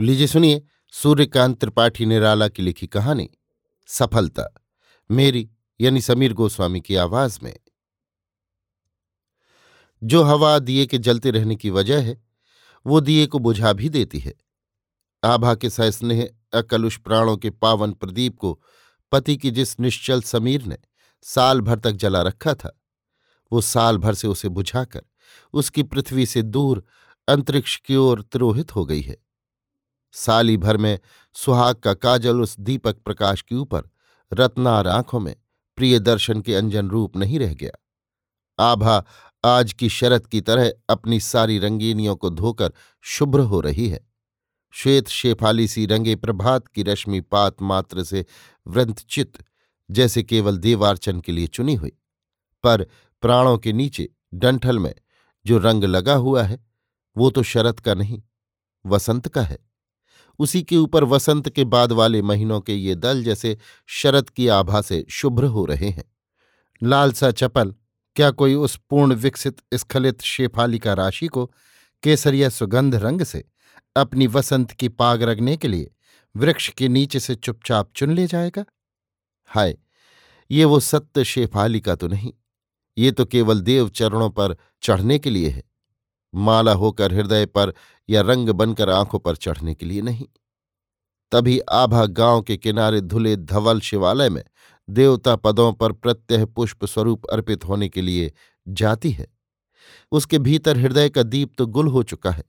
लीजिए सुनिए सूर्यकांत त्रिपाठी निराला की लिखी कहानी, सफलता, मेरी यानी समीर गोस्वामी की आवाज़ में। जो हवा दिए के जलते रहने की वजह है, वो दिए को बुझा भी देती है। आभा के सस्नेह, अकलुष प्राणों के पावन प्रदीप को पति की जिस निश्चल समीर ने साल भर तक जला रखा था, वो साल भर से उसे बुझाकर उसकी पृथ्वी से दूर अंतरिक्ष की ओर तिरोहित हो गई है। साली भर में सुहाग का काजल उस दीपक प्रकाश के ऊपर रत्नार आँखों में प्रिय दर्शन के अंजन रूप नहीं रह गया। आभा आज की शरत की तरह अपनी सारी रंगीनियों को धोकर शुभ्र हो रही है। श्वेत शेफाली सी रंगे प्रभात की रश्मि पात मात्र से वृंतचित जैसे केवल देवार्चन के लिए चुनी हुई। पर प्राणों के नीचे डंठल में जो रंग लगा हुआ है, वो तो शरत का नहीं, वसंत का है। उसी के ऊपर वसंत के बाद वाले महीनों के ये दल जैसे शरद की आभा से शुभ्र हो रहे हैं। लालसा चपल, क्या कोई उस पूर्ण विकसित स्खलित शेफालिका राशि को केसरिया सुगंध रंग से अपनी वसंत की पाग रगने के लिए वृक्ष के नीचे से चुपचाप चुन ले जाएगा? हाय, ये वो सत्य शेफालिका तो नहीं। ये तो केवल देव चरणों पर चढ़ने के लिए है। माला होकर हृदय पर या रंग बनकर आँखों पर चढ़ने के लिए नहीं। तभी आभा गाँव के किनारे धुले धवल शिवालय में देवता पदों पर प्रत्यह पुष्प स्वरूप अर्पित होने के लिए जाती है। उसके भीतर हृदय का दीप तो गुल हो चुका है,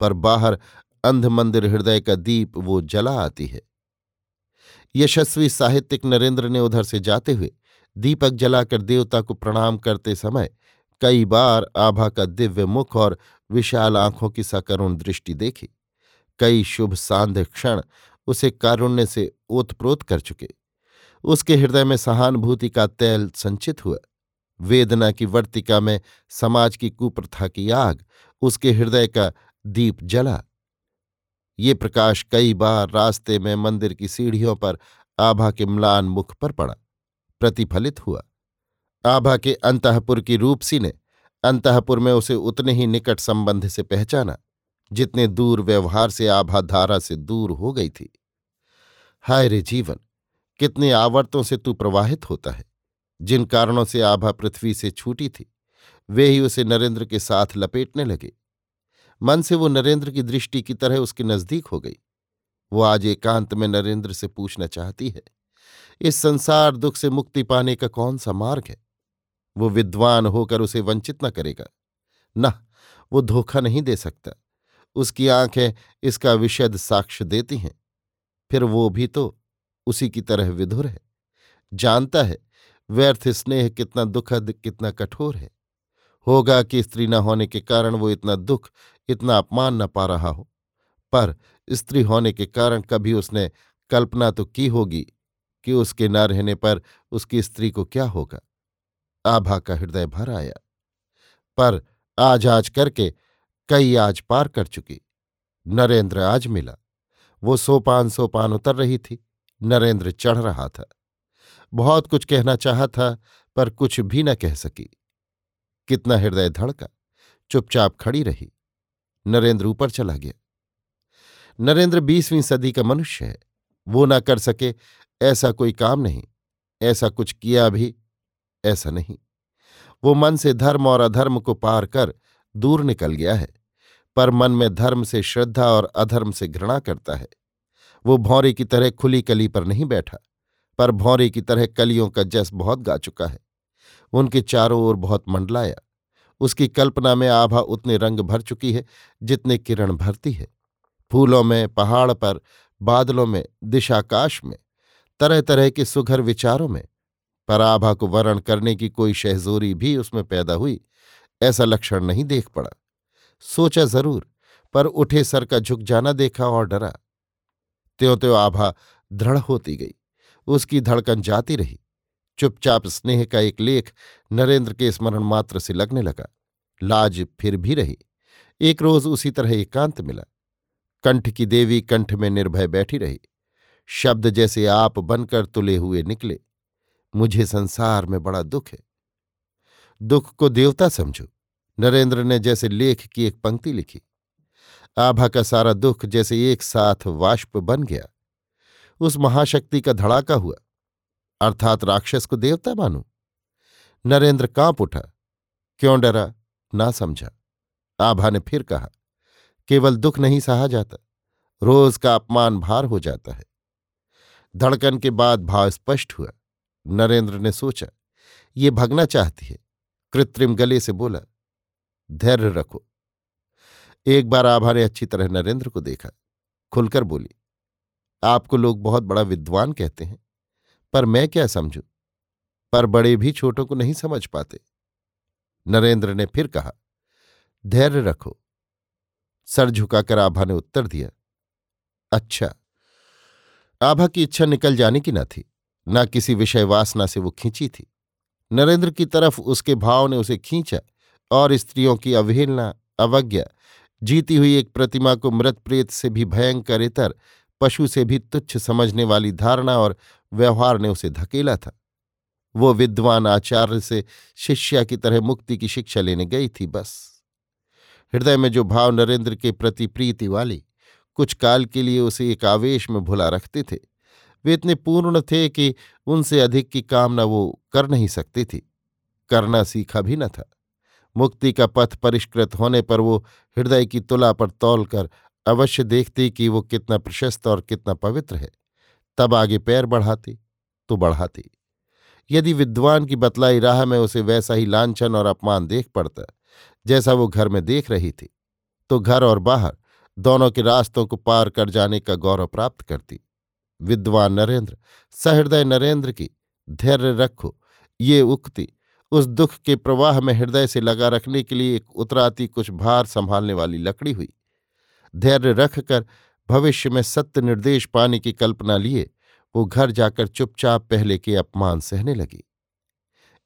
पर बाहर अंध मंदिर हृदय का दीप वो जला आती है। यशस्वी साहित्यिक नरेंद्र ने उधर से जाते हुए दीपक जलाकर देवता को प्रणाम करते समय कई बार आभा का दिव्य मुख और विशाल आँखों की सकरुण दृष्टि देखी। कई शुभ सांध क्षण उसे कारुण्य से ओतप्रोत कर चुके। उसके हृदय में सहानुभूति का तैल संचित हुआ। वेदना की वर्तिका में समाज की कुप्रथा की आग उसके हृदय का दीप जला। ये प्रकाश कई बार रास्ते में मंदिर की सीढ़ियों पर आभा के म्लान मुख पर पड़ा। प्रतिफलित हुआ। आभा के अंतपुर की रूपसी ने अंतपुर में उसे उतने ही निकट संबंध से पहचाना, जितने दूर व्यवहार से आभा धारा से दूर हो गई थी। हाय रे जीवन, कितने आवर्तों से तू प्रवाहित होता है। जिन कारणों से आभा पृथ्वी से छूटी थी, वे ही उसे नरेंद्र के साथ लपेटने लगे। मन से वो नरेंद्र की दृष्टि की तरह उसके नज़दीक हो गई। वो आज एकांत में नरेंद्र से पूछना चाहती है, इस संसार दुख से मुक्ति पाने का कौन सा मार्ग है? वो विद्वान होकर उसे वंचित न करेगा। न, वो धोखा नहीं दे सकता। उसकी आँखें इसका विषद साक्ष्य देती हैं। फिर वो भी तो उसी की तरह विधुर है। जानता है, व्यर्थ स्नेह कितना दुखद, कितना कठोर है। होगा कि स्त्री न होने के कारण वो इतना दुख, इतना अपमान न पा रहा हो। पर स्त्री होने के कारण कभी उसने कल्पना तो की होगी कि उसके न रहने पर उसकी स्त्री को क्या होगा। आभा का हृदय भर आया। पर आज आज करके कई आज पार कर चुकी। नरेंद्र आज मिला। वो सोपान सोपान उतर रही थी। नरेंद्र चढ़ रहा था। बहुत कुछ कहना चाहा था, पर कुछ भी न कह सकी। कितना हृदय धड़का। चुपचाप खड़ी रही। नरेंद्र ऊपर चला गया। नरेंद्र बीसवीं सदी का मनुष्य है। वो ना कर सके ऐसा कोई काम नहीं। ऐसा कुछ किया भी ऐसा नहीं। वो मन से धर्म और अधर्म को पार कर दूर निकल गया है, पर मन में धर्म से श्रद्धा और अधर्म से घृणा करता है। वो भौरे की तरह खुली कली पर नहीं बैठा, पर भौरे की तरह कलियों का जस बहुत गा चुका है। उनके चारों ओर बहुत मंडलाया, उसकी कल्पना में आभा उतने रंग भर चुकी है जितने किरण भरती है। फूलों में, पहाड़ पर, बादलों में, दिशाकाश में तरह तरह के सुघर विचारों में पर आभा को वर्ण करने की कोई शहजोरी भी उसमें पैदा हुई, ऐसा लक्षण नहीं देख पड़ा। सोचा ज़रूर, पर उठे सर का झुक जाना देखा और डरा। त्यों त्यों आभा दृढ़ होती गई, उसकी धड़कन जाती रही। चुपचाप स्नेह का एक लेख नरेंद्र के स्मरण मात्र से लगने लगा। लाज फिर भी रही। एक रोज उसी तरह एकांत मिला। कंठ की देवी कंठ में निर्भय बैठी रही। शब्द जैसे आप बनकर तुले हुए निकले। मुझे संसार में बड़ा दुख है। दुख को देवता समझो। नरेंद्र ने जैसे लेख की एक पंक्ति लिखी। आभा का सारा दुख जैसे एक साथ वाष्प बन गया। उस महाशक्ति का धड़ाका हुआ। अर्थात राक्षस को देवता मानू। नरेंद्र काँप उठा। क्यों डरा? ना समझा। आभा ने फिर कहा, केवल दुख नहीं सहा जाता। रोज का अपमान भार हो जाता है। धड़कन के बाद भाव स्पष्ट हुआ। नरेंद्र ने सोचा, ये भगना चाहती है। कृत्रिम गले से बोला, धैर्य रखो। एक बार आभा ने अच्छी तरह नरेंद्र को देखा, खुलकर बोली, आपको लोग बहुत बड़ा विद्वान कहते हैं, पर मैं क्या समझू? पर बड़े भी छोटों को नहीं समझ पाते। नरेंद्र ने फिर कहा, धैर्य रखो। सर झुकाकर आभा ने उत्तर दिया अच्छा आभा की इच्छा निकल जाने की न थी। न किसी विषय वासना से वो खींची थी। नरेंद्र की तरफ़ उसके भाव ने उसे खींचा और स्त्रियों की अवहेलना, अवज्ञा, जीती हुई एक प्रतिमा को मृत प्रेत से भी भयंकर इतर, पशु से भी तुच्छ समझने वाली धारणा और व्यवहार ने उसे धकेला था। वो विद्वान आचार्य से शिष्या की तरह मुक्ति की शिक्षा लेने गई थी बस। हृदय में जो भाव नरेंद्र के प्रति प्रीति वाली, कुछ काल के लिए उसे एक आवेश में भुला रखते थे। वे इतने पूर्ण थे कि उनसे अधिक की कामना वो कर नहीं सकती थी। करना सीखा भी न था। मुक्ति का पथ परिष्कृत होने पर वो हृदय की तुला पर तौल कर अवश्य देखती कि वो कितना प्रशस्त और कितना पवित्र है। तब आगे पैर बढ़ाती तो बढ़ाती। यदि विद्वान की बतलाई राह में उसे वैसा ही लांछन और अपमान देख पड़ता, जैसा वो घर में देख रही थी तो घर और बाहर, दोनों के रास्तों को पार कर जाने का गौरव प्राप्त करती। विद्वान नरेंद्र, सहृदय नरेंद्र की, धैर्य रखो, ये उक्ति, उस दुख के प्रवाह में हृदय से लगा रखने के लिए एक उतराती कुछ भार संभालने वाली लकड़ी हुई। धैर्य रखकर भविष्य में सत्य निर्देश पाने की कल्पना लिए, वो घर जाकर चुपचाप पहले के अपमान सहने लगी।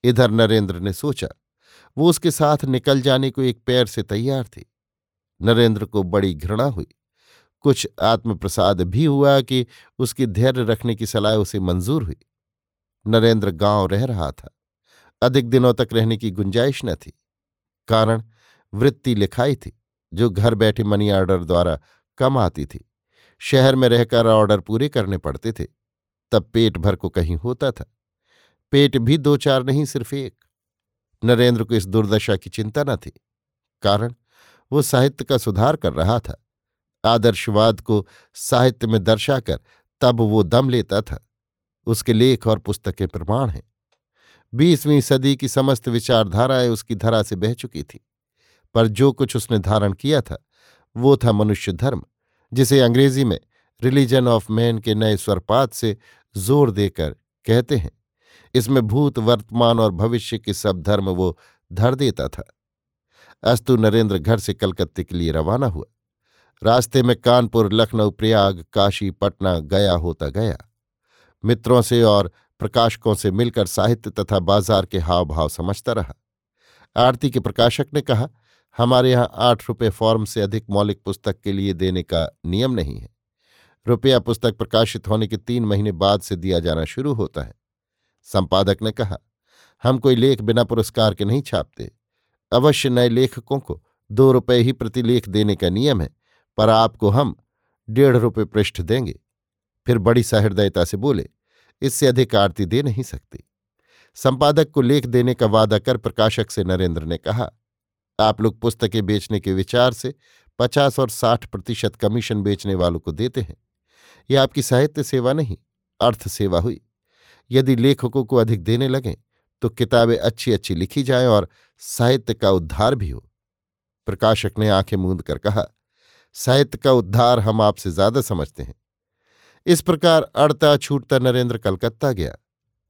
इधर नरेंद्र ने सोचा, वो उसके साथ निकल जाने को एक पैर से तैयार थी। नरेंद्र को बड़ी घृणा हुई। कुछ आत्मप्रसाद भी हुआ कि उसकी धैर्य रखने की सलाह उसे मंजूर हुई। नरेंद्र गाँव रह रहा था। अधिक दिनों तक रहने की गुंजाइश न थी। कारण, वृत्ति लिखाई थी, जो घर बैठे मनी ऑर्डर द्वारा कम आती थी। शहर में रहकर ऑर्डर पूरे करने पड़ते थे। तब पेट भर को कहीं होता था। पेट भी दो चार नहीं, सिर्फ़ एक। नरेंद्र को इस दुर्दशा की चिंता न थी। कारण, वो साहित्य का सुधार कर रहा था। आदर्शवाद को साहित्य में दर्शाकर तब वो दम लेता था। उसके लेख और पुस्तकें प्रमाण हैं। बीसवीं सदी की समस्त विचारधाराएँ उसकी धरा से बह चुकी थी। पर जो कुछ उसने धारण किया था, वो था मनुष्य धर्म, जिसे अंग्रेज़ी में रिलीजन ऑफ़ मैन के नए स्वरपात से ज़ोर देकर कहते हैं। इसमें भूत, वर्तमान और भविष्य के सब धर्म वो धर देता था। अस्तु नरेंद्र घर से कलकत्ते के लिए रवाना हुआ। रास्ते में कानपुर, लखनऊ, प्रयाग, काशी, पटना गया होता गया। मित्रों से और प्रकाशकों से मिलकर साहित्य तथा बाज़ार के हाव भाव समझता रहा। आरती के प्रकाशक ने कहा, हमारे यहाँ आठ रुपये फॉर्म से अधिक मौलिक पुस्तक के लिए देने का नियम नहीं है। रुपया पुस्तक प्रकाशित होने के तीन महीने बाद से दिया जाना शुरू होता है। संपादक ने कहा, हम कोई लेख बिना पुरस्कार के नहीं छापते। अवश्य नए लेखकों को दो रुपये ही प्रतिलेख देने का नियम है। पर आपको हम डेढ़ रुपये पृष्ठ देंगे। फिर बड़ी सहृदयता से बोले, इससे अधिक आरती दे नहीं सकती। संपादक को लेख देने का वादा कर प्रकाशक से नरेंद्र ने कहा, आप लोग पुस्तकें बेचने के विचार से पचास और साठ प्रतिशत कमीशन बेचने वालों को देते हैं। यह आपकी साहित्य सेवा नहीं, अर्थ सेवा हुई। यदि लेखकों को अधिक देने लगें तो किताबें अच्छी अच्छी लिखी जाएँ और साहित्य का उद्धार भी हो। प्रकाशक ने आँखें मूंद कर कहा साहित्य का उद्धार हम आपसे ज़्यादा समझते हैं। इस प्रकार अड़ता छूटता नरेंद्र कलकत्ता गया।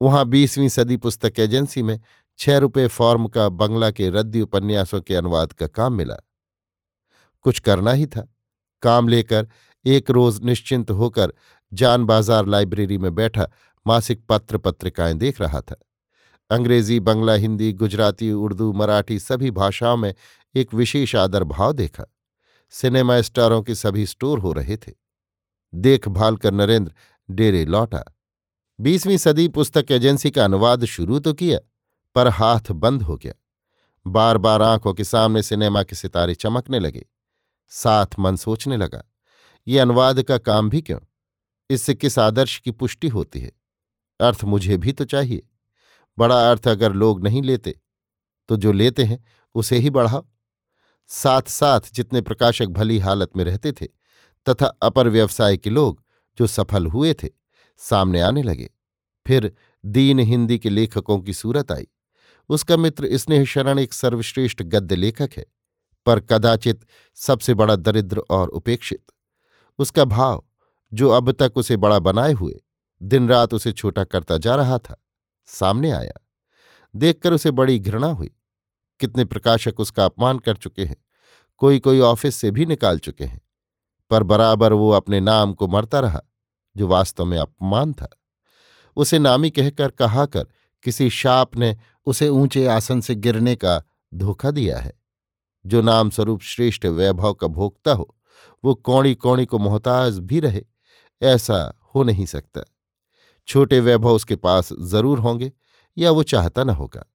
वहाँ बीसवीं सदी पुस्तक एजेंसी में छह रुपये फॉर्म का बंगला के रद्दी उपन्यासों के अनुवाद का काम मिला। कुछ करना ही था। काम लेकर एक रोज निश्चिंत होकर जान बाज़ार लाइब्रेरी में बैठा मासिक पत्र पत्रिकाएँ देख रहा था। अंग्रेज़ी, बंगला, हिंदी, गुजराती, उर्दू, मराठी सभी भाषाओं में एक विशेष आदर भाव देखा। सिनेमा स्टारों के सभी स्टोर हो रहे थे। देखभाल कर नरेंद्र, डेरे लौटा। बीसवीं सदी पुस्तक एजेंसी का अनुवाद शुरू तो किया, पर हाथ बंद हो गया। बार बार आँखों के सामने सिनेमा के सितारे चमकने लगे। साथ मन सोचने लगा, ये अनुवाद का काम भी क्यों? इससे किस आदर्श की पुष्टि होती है? अर्थ मुझे भी तो चाहिए। बड़ा अर्थ अगर लोग नहीं लेते तो जो लेते हैं, उसे ही बढ़ाओ। साथ साथ जितने प्रकाशक भली हालत में रहते थे तथा अपर व्यवसाय के लोग जो सफल हुए थे, सामने आने लगे। फिर दीन हिंदी के लेखकों की सूरत आई। उसका मित्र स्नेह शरण एक सर्वश्रेष्ठ गद्य लेखक है, पर कदाचित सबसे बड़ा दरिद्र और उपेक्षित। उसका भाव, जो अब तक उसे बड़ा बनाए हुए, दिन रात उसे छोटा करता जा रहा था, सामने आया। देखकर उसे बड़ी घृणा हुई। कितने प्रकाशक उसका अपमान कर चुके हैं कोई कोई ऑफ़िस से भी निकाल चुके हैं। पर बराबर वो अपने नाम को मरता रहा, जो वास्तव में अपमान था। उसे नामी कहकर कहा कर, किसी शाप ने उसे ऊँचे आसन से गिरने का धोखा दिया है। जो नाम स्वरूप श्रेष्ठ वैभव का भोगता हो, वो कौड़ी कौड़ी को मोहताज भी रहे, ऐसा हो नहीं सकता। छोटे वैभव उसके पास ज़रूर होंगे, या वो चाहता न होगा।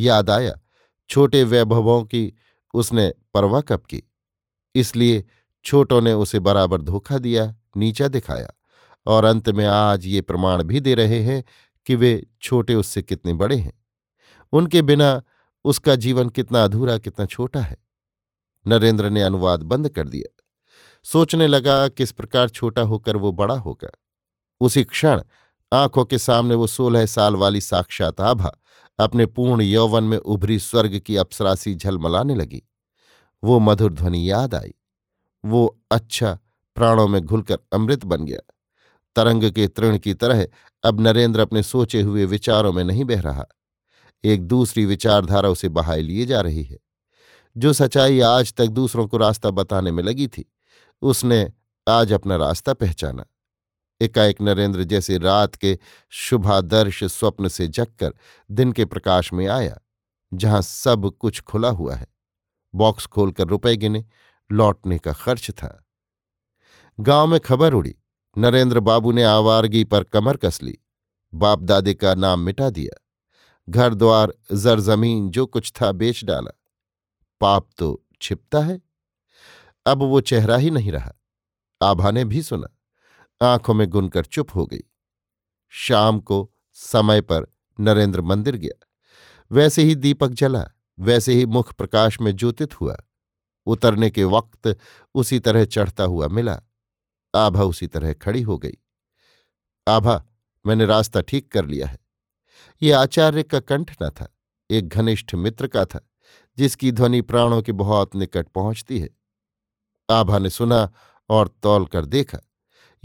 याद आया छोटे वैभवों की उसने परवाह कब की? इसलिए छोटों ने उसे बराबर धोखा दिया, नीचा दिखाया और अंत में आज ये प्रमाण भी दे रहे हैं कि वे छोटे उससे कितने बड़े हैं। उनके बिना उसका जीवन कितना अधूरा, कितना छोटा है। नरेंद्र ने अनुवाद बंद कर दिया। सोचने लगा किस प्रकार छोटा होकर वो बड़ा होगा। उसी क्षण आँखों के सामने वो सोलह साल वाली साक्षात आभा अपने पूर्ण यौवन में उभरी स्वर्ग की अप्सरासी झलमलाने लगी। वो मधुर ध्वनि याद आई। वो अच्छा प्राणों में घुलकर अमृत बन गया। तरंग के तृण की तरह अब नरेंद्र अपने सोचे हुए विचारों में नहीं बह रहा। एक दूसरी विचारधारा उसे बहाए लिए जा रही है। जो सच्चाई आज तक दूसरों को रास्ता बताने में लगी थी, उसने आज अपना रास्ता पहचाना। एकाएक नरेंद्र जैसे रात के शुभादर्श स्वप्न से जगकर दिन के प्रकाश में आया, जहाँ सब कुछ खुला हुआ है। बॉक्स खोलकर रुपए गिने, लौटने का खर्च था। गाँव में खबर उड़ी, नरेंद्र बाबू ने आवारगी पर कमर कस ली। बाप दादे का नाम मिटा दिया। घर द्वार जर ज़मीन जो कुछ था बेच डाला। पाप तो छिपता है। अब वो चेहरा ही नहीं रहा। आभा ने भी सुना। आँखों में गुनकर चुप हो गई। शाम को समय पर नरेंद्र मंदिर गया। वैसे ही दीपक जला, वैसे ही मुख प्रकाश में ज्योतित हुआ। उतरने के वक्त उसी तरह चढ़ता हुआ मिला। आभा उसी तरह खड़ी हो गई। आभा, मैंने रास्ता ठीक कर लिया है। ये आचार्य का कंठ न था, एक घनिष्ठ मित्र का था, जिसकी ध्वनि प्राणों के बहुत निकट पहुँचती है। आभा ने सुना और तौल कर देखा।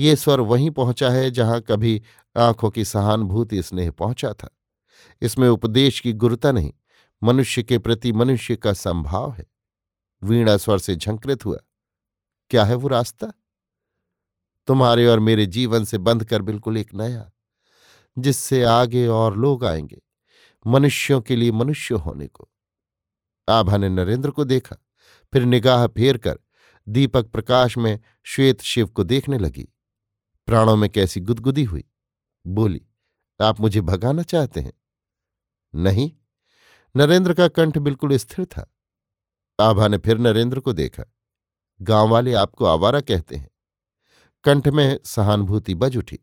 ये स्वर वहीं पहुँचा है जहाँ कभी आँखों की सहानुभूति स्नेह पहुँचा था। इसमें उपदेश की गुरुता नहीं, मनुष्य के प्रति मनुष्य का संभाव है। वीणा स्वर से झंकृत हुआ, क्या है वो रास्ता? तुम्हारे और मेरे जीवन से बंध कर बिल्कुल एक नया, जिससे आगे और लोग आएँगे, मनुष्यों के लिए मनुष्य होने को। आभा ने नरेंद्र को देखा, फिर निगाह फेर कर दीपक प्रकाश में श्वेत शिव को देखने लगी। प्राणों में कैसी गुदगुदी हुई। बोली, आप मुझे भगाना चाहते हैं? नहीं, नरेंद्र का कंठ बिल्कुल स्थिर था। आभा ने फिर नरेंद्र को देखा। गाँव वाले आपको आवारा कहते हैं। कंठ में सहानुभूति बज उठी।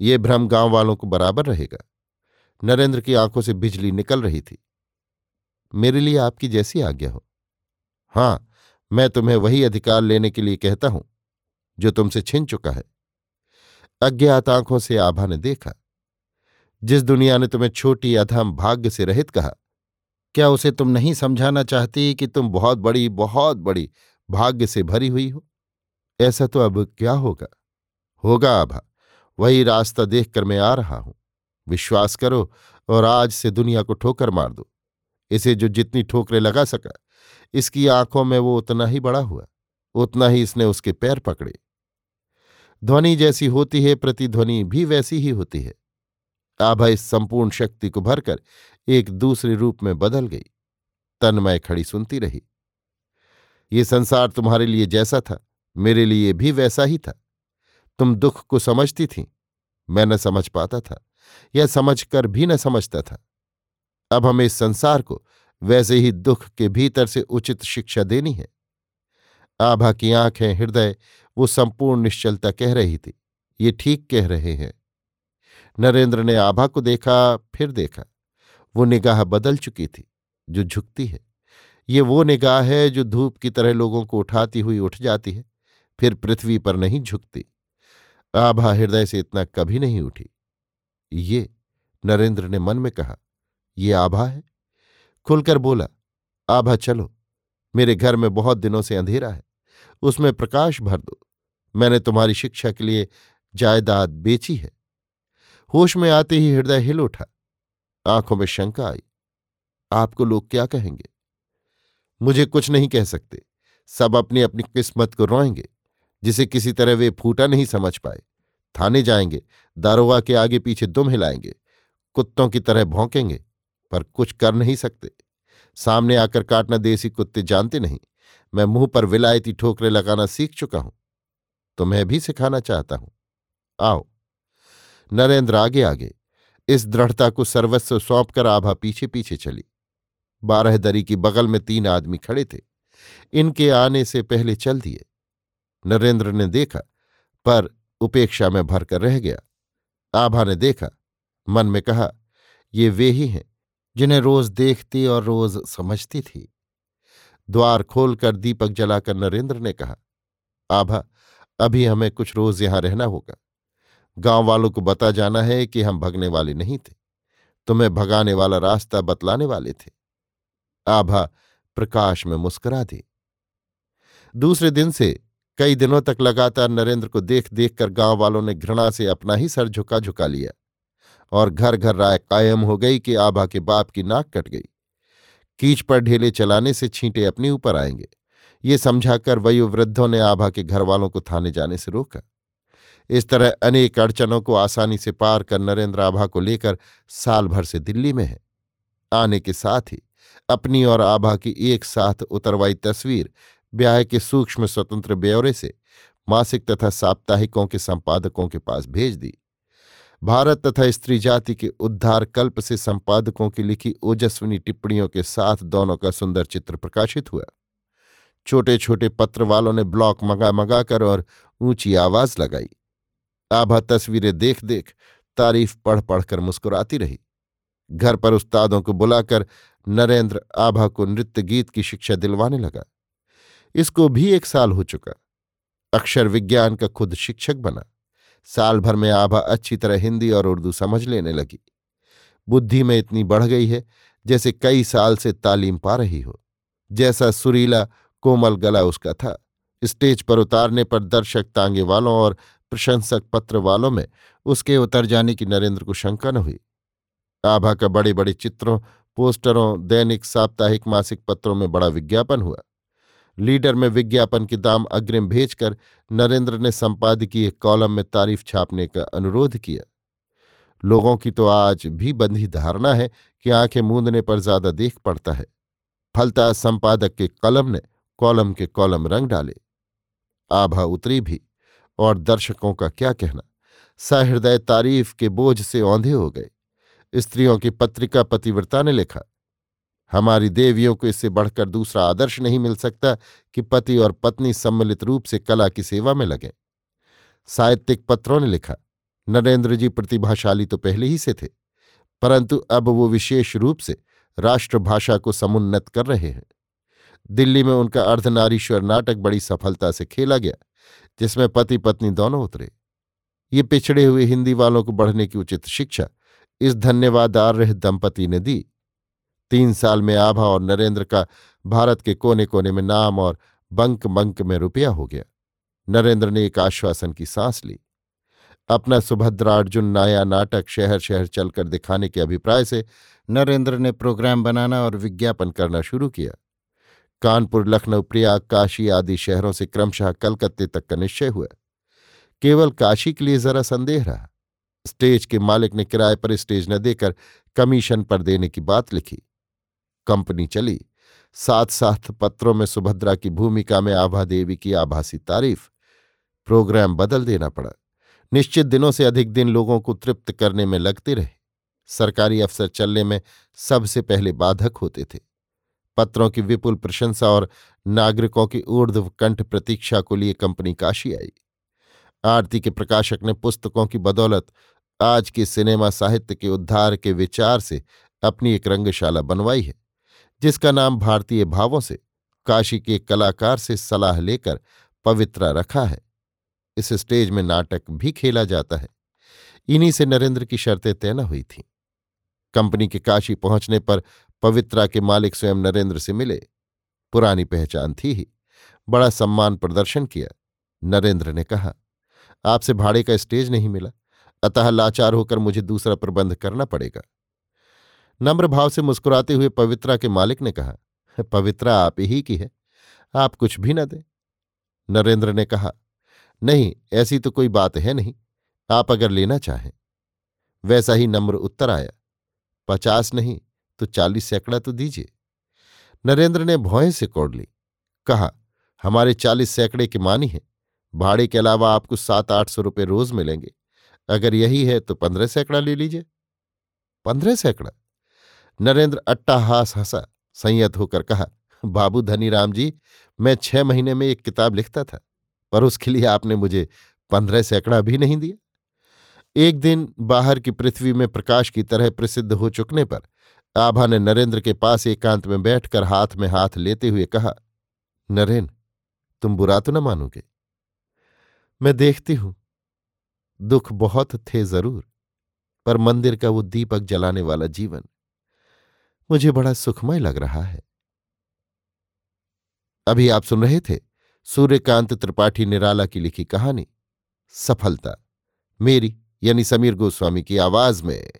ये भ्रम गाँव वालों को बराबर रहेगा। नरेंद्र की आँखों से बिजली निकल रही थी। मेरे लिए आपकी जैसी आज्ञा हो। हाँ, मैं तुम्हें वही अधिकार लेने के लिए कहता हूँ, जो तुमसे छिन चुका है। अज्ञात आँखों से आभा ने देखा। जिस दुनिया ने तुम्हें छोटी अधम भाग्य से रहित कहा, क्या उसे तुम नहीं समझाना चाहती कि तुम बहुत बड़ी बहुत बड़ी भाग्य से भरी हुई हो? ऐसा तो अब क्या होगा? होगा आभा, वही रास्ता देखकर मैं आ रहा हूँ। विश्वास करो और आज से दुनिया को ठोकर मार दो। इसे जो जितनी ठोकरें लगा सका, इसकी आँखों में वो उतना ही बड़ा हुआ, उतना ही इसने उसके पैर पकड़े। ध्वनि जैसी होती है, प्रतिध्वनि भी वैसी ही होती है। आभा इस संपूर्ण शक्ति को भरकर एक दूसरे रूप में बदल गई। तन्मय खड़ी सुनती रही। ये संसार तुम्हारे लिए जैसा था, मेरे लिए भी वैसा ही था। तुम दुख को समझती थी, मैं न समझ पाता था, या समझ कर भी न समझता था। अब हमें इस संसार को वैसे ही दुख के भीतर से उचित शिक्षा देनी है। आभा की आँखें हृदय, वो संपूर्ण निश्चलता कह रही थी। ये ठीक कह रहे हैं। नरेंद्र ने आभा को देखा, फिर देखा। वो निगाह बदल चुकी थी, जो झुकती है। ये वो निगाह है, जो धूप की तरह लोगों को उठाती हुई उठ जाती है, फिर पृथ्वी पर नहीं झुकती। आभा हृदय से इतना कभी नहीं उठी। ये, नरेंद्र ने मन में कहा, ये आभा है? खुलकर बोला, आभा चलो, मेरे घर में बहुत दिनों से अंधेरा है। उसमें प्रकाश भर दो। मैंने तुम्हारी शिक्षा के लिए जायदाद बेची है। होश में आते ही हृदय हिल उठा। आँखों में शंका आई। आपको लोग क्या कहेंगे? मुझे कुछ नहीं कह सकते। सब अपनी अपनी किस्मत को रोएँगे, जिसे किसी तरह वे फूटा नहीं समझ पाए। थाने जाएँगे, दारोगा के आगे पीछे दुम हिलाएँगे, कुत्तों की तरह भौंकेंगे, पर कुछ कर नहीं सकते। सामने आकर काटना देसी कुत्ते जानते नहीं। मैं मुँह पर विलायती ठोकरे लगाना सीख चुका हूँ। तो मैं भी सिखाना चाहता हूँ। आओ। नरेंद्र आगे आगे, इस दृढ़ता को सर्वस्व सौंपकर आभा पीछे पीछे चली। बारह दरी की बगल में तीन आदमी खड़े थे। इनके आने से पहले चल दिए। नरेंद्र ने देखा, पर उपेक्षा में भरकर रह गया। आभा ने देखा, मन में कहा, ये वे ही हैं, जिन्हें रोज देखती और रोज समझती थी। द्वार खोलकर दीपक जलाकर नरेंद्र ने कहा, आभा, अभी हमें कुछ रोज यहाँ रहना होगा। गाँव वालों को बता जाना है कि हम भगने वाले नहीं थे तुम्हें भगाने वाला रास्ता बतलाने वाले थे। आभा, प्रकाश में मुस्कुरा दी। दूसरे दिन से कई दिनों तक लगातार नरेंद्र को देख देख कर गाँव वालों ने घृणा से अपना ही सर झुका झुका लिया और घर घर राय कायम हो गई कि आभा के बाप की नाक कट गई। कीच पर ढेले चलाने से छींटे अपने ऊपर आएँगे। ये समझाकर वयोवृद्धों ने आभा के घर वालों को थाने जाने से रोका। इस तरह अनेक अड़चनों को आसानी से पार कर नरेंद्र आभा को लेकर साल भर से दिल्ली में है। आने के साथ ही अपनी और आभा की एक साथ उतरवाई तस्वीर, ब्याह के सूक्ष्म स्वतंत्र ब्यौरे से मासिक तथा साप्ताहिकों के संपादकों के पास भेज दी। भारत तथा स्त्री जाति के उद्धार कल्प से संपादकों की लिखी ओजस्विनी टिप्पणियों के साथ दोनों का सुंदर चित्र प्रकाशित हुआ। छोटे छोटे पत्र वालों ने ब्लॉक मंगा मंगा कर और ऊँची आवाज़ लगाई। आभा तस्वीरें देख देख तारीफ़ पढ़ पढ़कर मुस्कुराती रही। घर पर उस्तादों को बुलाकर नरेंद्र आभा को नृत्य गीत की शिक्षा दिलवाने लगा। इसको भी एक साल हो चुका। अक्षर विज्ञान का खुद शिक्षक बना। साल भर में आभा अच्छी तरह हिंदी और उर्दू समझ लेने लगी। बुद्धि में इतनी बढ़ गई है, जैसे कई साल से तालीम पा रही हो। जैसा सुरीला, कोमल गला उसका था। स्टेज पर उतारने पर दर्शक तांगे वालों और प्रशंसक पत्र वालों में उसके उतर जाने की नरेंद्र को शंका न हुई। आभा का बड़े बड़े चित्रों, पोस्टरों, दैनिक, साप्ताहिक, मासिक पत्रों में बड़ा विज्ञापन हुआ। लीडर में विज्ञापन के दाम अग्रिम भेजकर नरेंद्र ने संपादकीय कॉलम में तारीफ़ छापने का अनुरोध किया। लोगों की तो आज भी बंधी धारणा है कि आँखें मूंदने पर ज़्यादा देख पड़ता है। फलता संपादक के कलम ने कॉलम के कॉलम रंग डाले। आभा उतरी भी, और दर्शकों का क्या कहना? सहृदय तारीफ़ के बोझ से औंधे हो गए। स्त्रियों की पत्रिका पतिव्रता ने लिखा हमारी देवियों को इससे बढ़कर दूसरा आदर्श नहीं मिल सकता कि पति और पत्नी सम्मिलित रूप से कला की सेवा में लगें। साहित्यिक पत्रों ने लिखा, नरेंद्र जी प्रतिभाशाली तो पहले ही से थे, परंतु अब वो विशेष रूप से राष्ट्रभाषा को समुन्नत कर रहे हैं। दिल्ली में उनका अर्धनारीश्वर नाटक बड़ी सफलता से खेला गया, जिसमें पति पत्नी दोनों उतरे। ये पिछड़े हुए हिंदी वालों को बढ़ने की उचित शिक्षा इस धन्यवाद रहे दंपति ने दी। तीन साल में आभा और नरेंद्र का भारत के कोने कोने में नाम और बंक बंक में रुपया हो गया। नरेंद्र ने एक आश्वासन की सांस ली। अपना सुभद्रार्जुन नाया नाटक शहर शहर चलकर दिखाने के अभिप्राय से नरेंद्र ने प्रोग्राम बनाना और विज्ञापन करना शुरू किया। कानपुर, लखनऊ, प्रयाग, काशी आदि शहरों से क्रमशः कलकत्ते तक का निश्चय हुआ। केवल काशी के लिए जरा संदेह रहा। स्टेज के मालिक ने किराए पर स्टेज न देकर कमीशन पर देने की बात लिखी। कंपनी चली। साथ साथ पत्रों में सुभद्रा की भूमिका में आभा देवी की आभासी तारीफ़। प्रोग्राम बदल देना पड़ा। निश्चित दिनों से अधिक दिन लोगों को तृप्त करने में लगते रहे। सरकारी अफसर चलने में सबसे पहले बाधक होते थे। पत्रों की विपुल प्रशंसा और नागरिकों की ऊर्ध्व कंठ प्रतीक्षा को लिए कंपनी काशी आई। आरती के प्रकाशक ने पुस्तकों की बदौलत आज के सिनेमा साहित्य के उद्धार के विचार से अपनी एक रंगशाला बनवाई है। जिसका नाम भारतीय भावों से, काशी के कलाकार से सलाह लेकर पवित्रा रखा है। इस स्टेज में नाटक भी खेला जाता है। इन्हीं से नरेंद्र की शर्तें तय न हुई थीं। कंपनी के काशी पहुँचने पर पवित्रा के मालिक स्वयं नरेंद्र से मिले। पुरानी पहचान थी ही। बड़ा सम्मान प्रदर्शन किया। नरेंद्र ने कहा, आपसे भाड़े का स्टेज नहीं मिला। अतः लाचार होकर मुझे दूसरा प्रबंध करना पड़ेगा। नम्र भाव से मुस्कुराते हुए पवित्रा के मालिक ने कहा, पवित्रा आप ही की है, आप कुछ भी न दें। नरेंद्र ने कहा, नहीं, ऐसी तो कोई बात है नहीं, आप अगर लेना चाहें। वैसा ही नम्र उत्तर आया, पचास नहीं तो चालीस सैकड़ा तो दीजिए। नरेंद्र ने भौएँ से कोड़ ली, कहा, हमारे चालीस सैकड़े के मानी है, भाड़े के अलावा आपको सात आठ सौ रुपये रोज मिलेंगे, अगर यही है तो पंद्रह सैकड़ा ले लीजिए। पंद्रह सैकड़ा? नरेंद्र अट्टाहास हंसा संयत होकर कहा, बाबू धनीराम जी मैं छह महीने में एक किताब लिखता था, पर उसके लिए आपने मुझे पंद्रह सैकड़ा भी नहीं दिया। एक दिन बाहर की पृथ्वी में प्रकाश की तरह प्रसिद्ध हो चुकने पर आभा ने नरेंद्र के पास एकांत में बैठकर हाथ में हाथ लेते हुए कहा, नरेन, तुम बुरा तो न मानोगे। मैं देखती हूँ। दुख बहुत थे ज़रूर, पर मंदिर का वो दीपक जलाने वाला जीवन मुझे बड़ा सुखमय लग रहा है। अभी आप सुन रहे थे सूर्यकांत त्रिपाठी निराला की लिखी कहानी, सफलता, मेरी यानी समीर गोस्वामी की आवाज़ में।